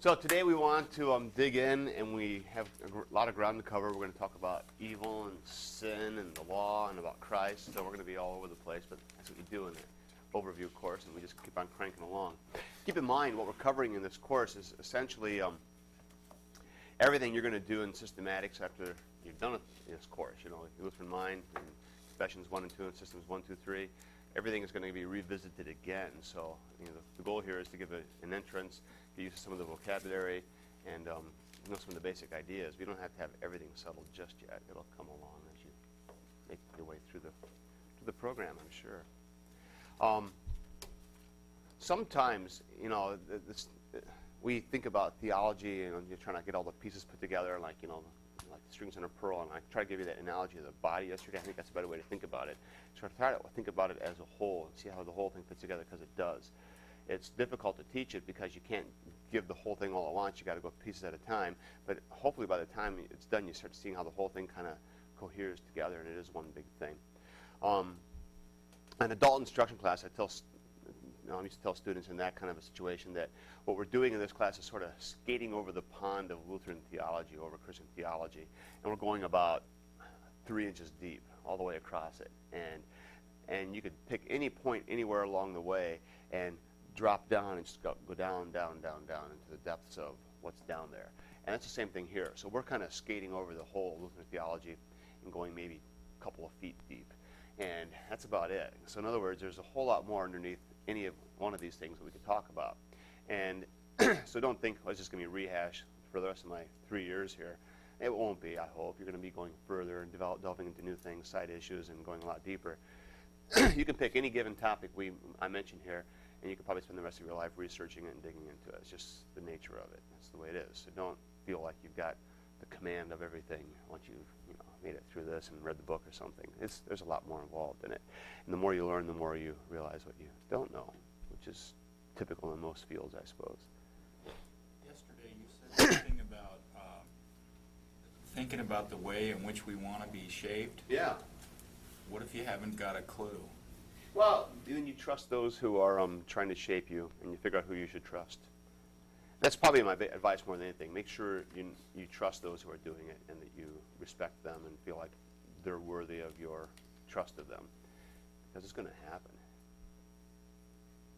So today we want to um, dig in, and we have a lot of ground to cover. We're going to talk about evil and sin and the law and about Christ. So we're going to be all over the place, but that's what you do in the overview course, and we just keep on cranking along. Keep in mind what we're covering in this course is essentially um, everything you're going to do in systematics after you've done this course. You know, Lutheran Mind, Confessions 1 and 2, and Systems 1, 2, 3. Everything is going to be revisited again. So you know, the, the goal here is to give a, an entrance get used to some of the vocabulary and um, know some of the basic ideas. We don't have to have everything settled just yet. It'll come along as you make your way through the through the program, I'm sure. Um, sometimes, you know, this, we think about theology and you're trying to get all the pieces put together, like you know, strings on a pearl. And I try to give you that analogy of the body yesterday. I think that's a better way to think about it. So I try to think about it as a whole and see how the whole thing fits together because it does it's difficult to teach it because you can't give the whole thing all at once. You got to go pieces at a time. But hopefully, by the time it's done, you start seeing how the whole thing kind of coheres together, and it is one big thing. Um, an adult instruction class, I tell, I used to tell students in that kind of a situation that what we're doing in this class is sort of skating over the pond of Lutheran theology, over Christian theology, and we're going about three inches deep all the way across it, and and you could pick any point anywhere along the way and drop down and just go, go down, down, down, down into the depths of what's down there. And that's the same thing here. So we're kind of skating over the whole Lutheran theology and going maybe a couple of feet deep. And that's about it. So in other words, there's a whole lot more underneath any of one of these things that we could talk about. And so don't think oh, it's just going to be rehash for the rest of my three years here. It won't be, I hope. You're going to be going further and develop, delving into new things, side issues, and going a lot deeper. you can pick any given topic we I mentioned here, and you could probably spend the rest of your life researching it and digging into it. It's just the nature of it. That's the way it is. So don't feel like you've got the command of everything once you've you know, made it through this and read the book or something. It's, there's a lot more involved in it. And the more you learn, the more you realize what you don't know, which is typical in most fields, I suppose. Yesterday you said something about um, thinking about the way in which we want to be shaped. Yeah. What if you haven't got a clue? Well, then you trust those who are um, trying to shape you, and you figure out who you should trust. That's probably my advice more than anything. Make sure you, you trust those who are doing it, and that you respect them and feel like they're worthy of your trust of them, because it's going to happen.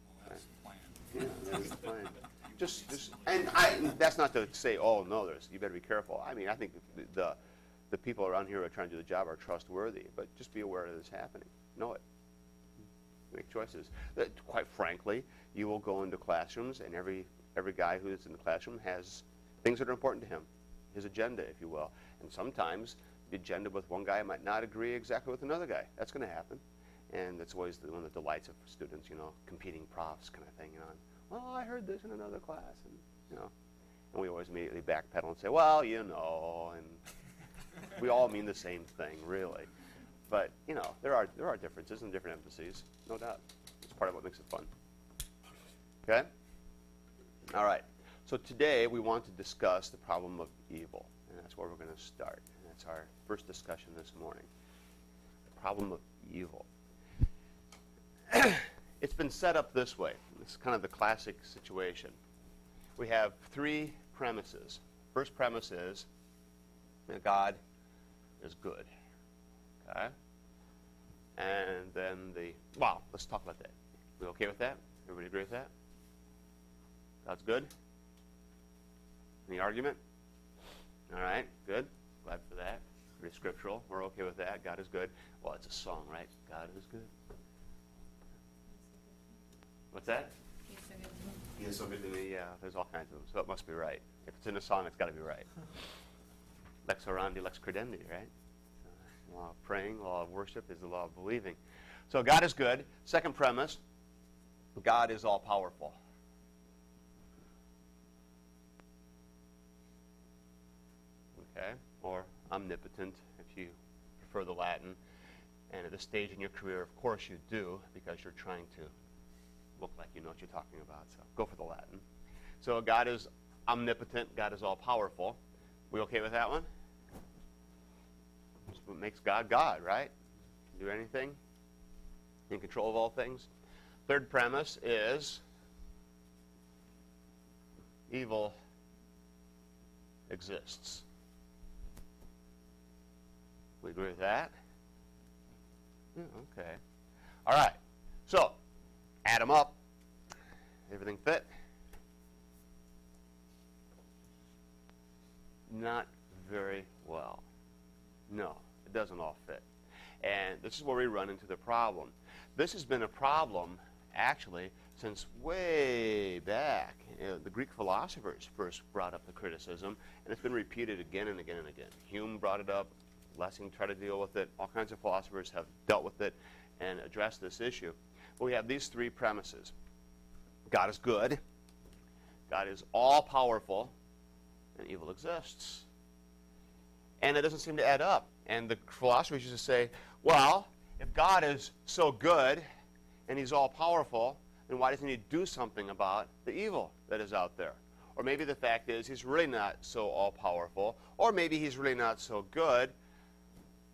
Well, that's the plan. Yeah, that's the plan. Just, just, and I, that's not to say, oh no, there's, you better be careful. I mean, I think the, the, the people around here who are trying to do the job are trustworthy, but just be aware that it's happening. Know it make choices. That, quite frankly, you will go into classrooms, and every every guy who's in the classroom has things that are important to him, his agenda, if you will. And sometimes the agenda with one guy might not agree exactly with another guy. That's going to happen, and that's always the, one of the delights of students, you know, competing profs kind of thing. You know, well, I heard this in another class, and you know, and we always immediately backpedal and say, well, you know, and we all mean the same thing, really. But you know, there are there are differences and different emphases, no doubt. It's part of what makes it fun. Okay. All right. So today we want to discuss the problem of evil, and that's where we're going to start. And that's our first discussion this morning. The problem of evil. it's been set up this way. This is kind of the classic situation. We have three premises. First premise is that God is good. Okay? And then the, wow, let's talk about that. We okay with that? Everybody agree with that? That's good? Any argument? All right, good. Glad for that. Pretty scriptural. We're okay with that. God is good. Well, it's a song, right? God is good. What's that? He is so good to me. Yeah, there's all kinds of them. So it must be right. If it's in a song, it's got to be right. lex orandi, lex credendi, right? law of praying, law of worship is the law of believing. So God is good. Second premise God is all powerful. Okay? Or omnipotent, if you prefer the Latin. And at this stage in your career, of course you do, because you're trying to look like you know what you're talking about. So go for the Latin. So God is omnipotent, God is all powerful. We okay with that one? what makes God God, right? Do anything, in control of all things. Third premise is evil exists. We agree with that? Yeah, okay. All right. So, add them up. Everything fit? Not very well. No, it doesn't all fit. And this is where we run into the problem. This has been a problem, actually, since way back. You know, the Greek philosophers first brought up the criticism, and it's been repeated again and again and again. Hume brought it up, Lessing tried to deal with it, all kinds of philosophers have dealt with it and addressed this issue. But we have these three premises God is good, God is all powerful, and evil exists. And it doesn't seem to add up. And the philosophers used to say, well, if God is so good and he's all powerful, then why doesn't he do something about the evil that is out there? Or maybe the fact is he's really not so all powerful, or maybe he's really not so good.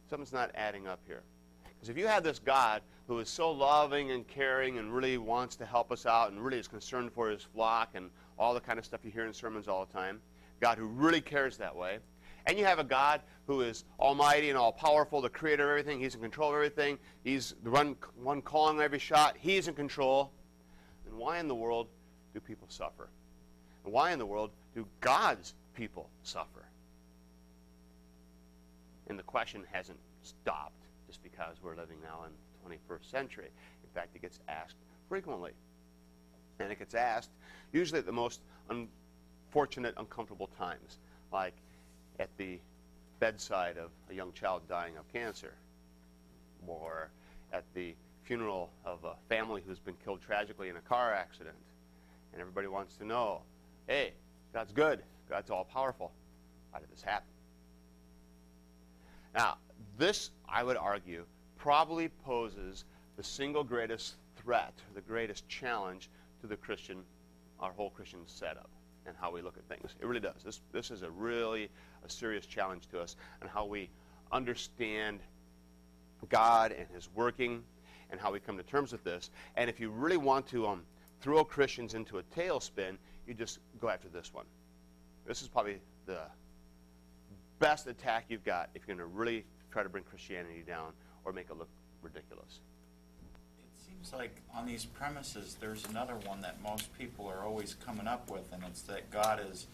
Something's not adding up here. Because if you have this God who is so loving and caring and really wants to help us out and really is concerned for his flock and all the kind of stuff you hear in sermons all the time, God who really cares that way, and you have a God who is almighty and all powerful, the creator of everything. He's in control of everything. He's the one, one calling every shot. He's in control. Then why in the world do people suffer? And why in the world do God's people suffer? And the question hasn't stopped just because we're living now in the 21st century. In fact, it gets asked frequently. And it gets asked usually at the most unfortunate, uncomfortable times, like at the bedside of a young child dying of cancer, or at the funeral of a family who's been killed tragically in a car accident. And everybody wants to know hey, God's good, God's all powerful. How did this happen? Now, this, I would argue, probably poses the single greatest threat, the greatest challenge to the Christian, our whole Christian setup and how we look at things. It really does. This, this is a really a serious challenge to us and how we understand God and His working and how we come to terms with this. And if you really want to um, throw Christians into a tailspin, you just go after this one. This is probably the best attack you've got if you're going to really try to bring Christianity down or make it look ridiculous. It seems like on these premises, there's another one that most people are always coming up with, and it's that God is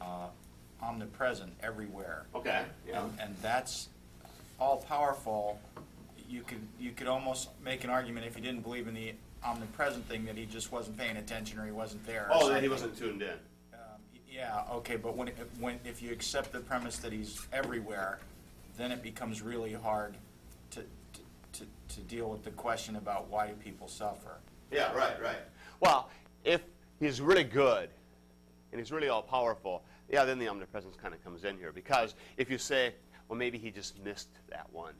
uh, omnipresent everywhere. Okay. Yeah. And, and that's all powerful. You could you could almost make an argument if you didn't believe in the omnipresent thing that he just wasn't paying attention or he wasn't there. Oh, that he wasn't tuned in. Yeah. Okay. But when when if you accept the premise that he's everywhere, then it becomes really hard to to, to, to deal with the question about why do people suffer. Yeah. Right. Right. Well, if he's really good and he's really all powerful, yeah, then the omnipresence kind of comes in here. Because if you say, well, maybe he just missed that one,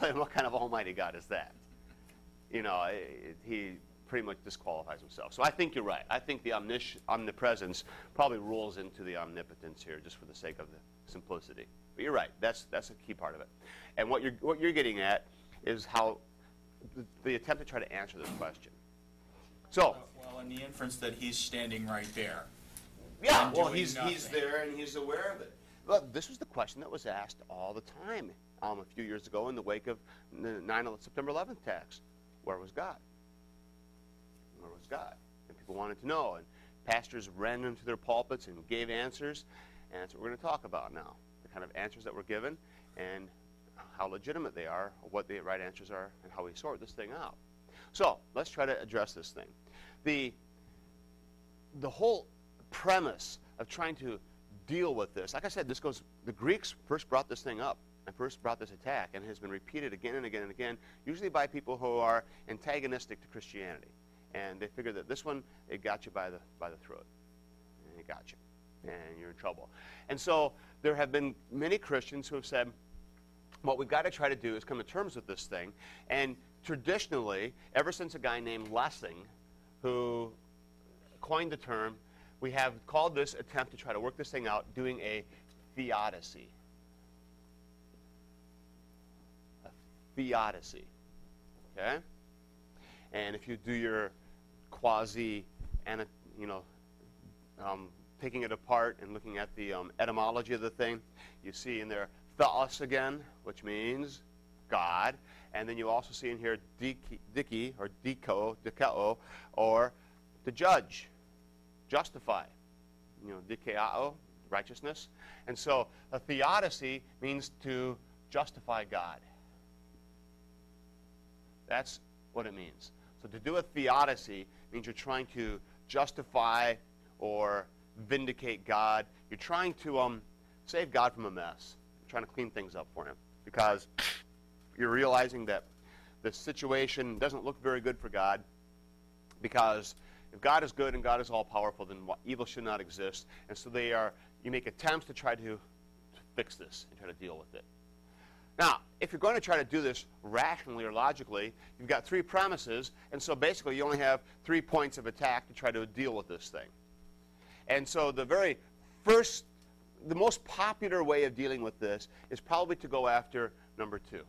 then what kind of almighty God is that? You know, eh, he pretty much disqualifies himself. So I think you're right. I think the omnipresence probably rolls into the omnipotence here just for the sake of the simplicity. But you're right. That's, that's a key part of it. And what you're, what you're getting at is how the, the attempt to try to answer this question. So, well, in the inference that he's standing right there. yeah, well, he's, he's there and he's aware of it. Look, this was the question that was asked all the time um, a few years ago in the wake of the 9 September 11th attacks. Where was God? God? And people wanted to know. And pastors ran into their pulpits and gave answers. And that's what we're going to talk about now the kind of answers that were given and how legitimate they are, what the right answers are, and how we sort this thing out. So let's try to address this thing. The, the whole premise of trying to deal with this, like I said, this goes, the Greeks first brought this thing up and first brought this attack, and has been repeated again and again and again, usually by people who are antagonistic to Christianity. And they figure that this one, it got you by the, by the throat. And it got you. And you're in trouble. And so there have been many Christians who have said, what we've got to try to do is come to terms with this thing. And traditionally, ever since a guy named Lessing, who coined the term, we have called this attempt to try to work this thing out doing a theodicy. A theodicy. Okay? And if you do your quasi, you know, um, taking it apart and looking at the um, etymology of the thing, you see in there theos again, which means God. And then you also see in here diki, or diko, dikao, or to judge, justify. You know, dikeao, righteousness. And so a theodicy means to justify God. That's what it means. So to do a theodicy means you're trying to justify or vindicate God. You're trying to um, save God from a mess. You're trying to clean things up for him because you're realizing that the situation doesn't look very good for God because if God is good and God is all powerful, then evil should not exist. And so they are. You make attempts to try to, to fix this and try to deal with it. Now, if you're going to try to do this rationally or logically, you've got three premises, and so basically you only have three points of attack to try to deal with this thing. And so the very first, the most popular way of dealing with this is probably to go after number two.